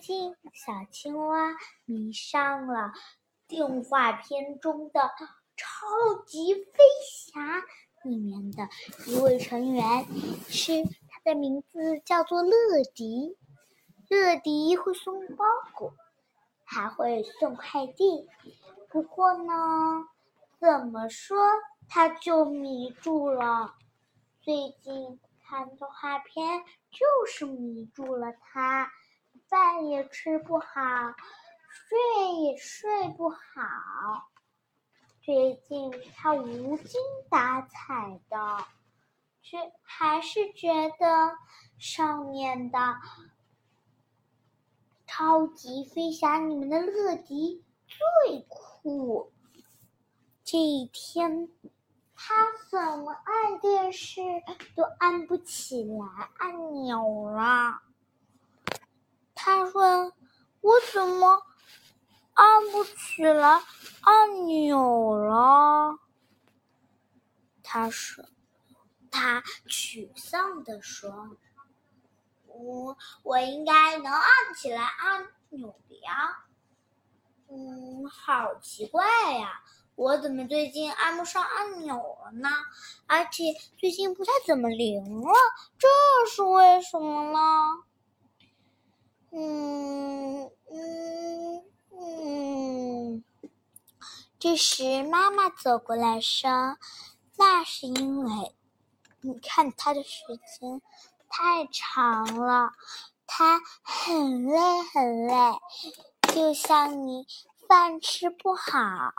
近小青蛙迷上了动画片中的《超级飞侠》里面的一位成员，是他的名字叫做乐迪。乐迪会送包裹，还会送快递。不过呢，怎么说他就迷住了。最近看动画片就是迷住了他。饭也吃不好，睡也睡不好。最近他无精打采的，却还是觉得上面的超级飞侠里面的乐迪最酷。这一天，他怎么按电视都按不起来按钮了。：“我怎么按不起来按钮了？”他说：“他沮丧地说，我我应该能按起来按钮的呀。嗯，好奇怪呀，我怎么最近按不上按钮了呢？而且最近不太怎么灵了，这是为什么呢？”嗯嗯嗯，这时妈妈走过来说：“那是因为你看他的时间太长了，他很累很累，就像你饭吃不好、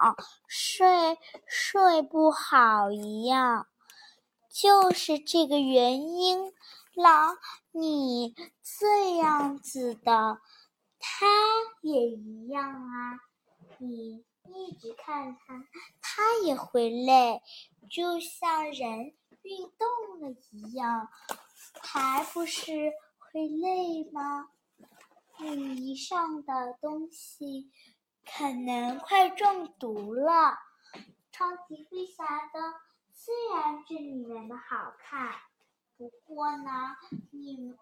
睡睡不好一样，就是这个原因。”让你这样子的，他也一样啊！你一直看他，他也会累，就像人运动了一样，还不是会累吗？你上的东西可能快中毒了。超级飞侠的，虽然这里面的好看。不过呢，你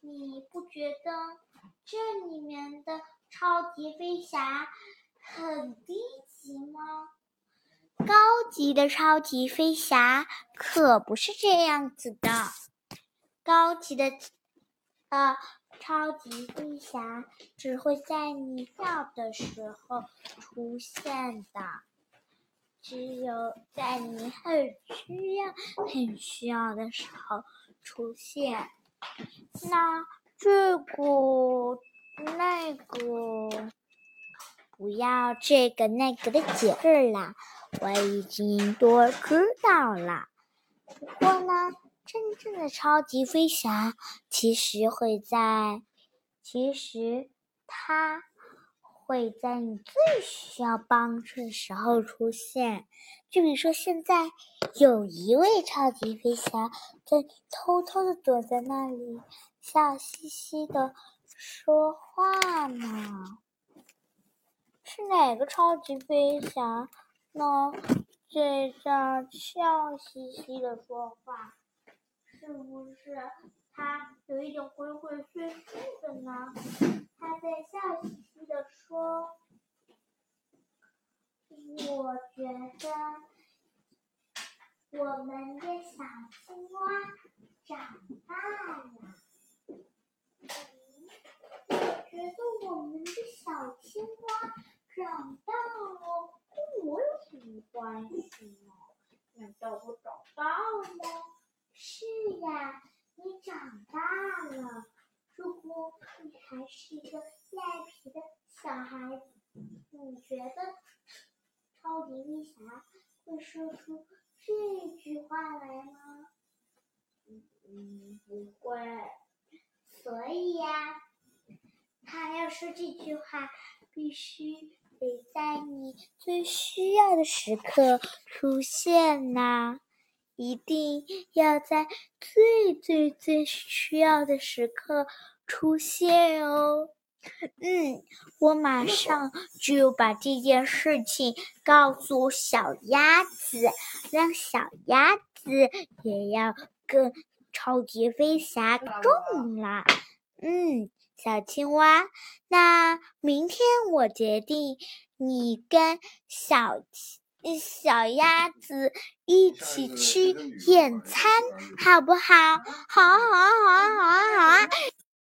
你不觉得这里面的超级飞侠很低级吗？高级的超级飞侠可不是这样子的，高级的呃超级飞侠只会在你要的时候出现的。只有在你很需要、很需要的时候出现。那这个、那个，不要这个那个的解释啦，我已经都知道了。不过呢，真正的超级飞侠其实会在，其实他。会在你最需要帮助的时候出现，就比如说现在有一位超级飞侠在偷偷的躲在那里，笑嘻嘻的说话呢。是哪个超级飞侠呢？在这笑嘻嘻的说话，是不是他有一点鬼鬼祟祟的呢？他在笑嘻嘻的说：“我觉得我们的小青蛙长大了。我觉得我们的小青蛙长大了，跟我有什么难道我长大了吗？是呀，你长大了。”如果你还是一个赖皮的小孩子，你觉得超级飞侠会说出这句话来吗？嗯，不会。所以呀，他要说这句话，必须得在你最需要的时刻出现呐。一定要在最最最需要的时刻出现哦！嗯，我马上就把这件事情告诉小鸭子，让小鸭子也要跟超级飞侠中了。嗯，小青蛙，那明天我决定，你跟小小鸭子一起去野餐，好不好？好，好，好，好，好啊！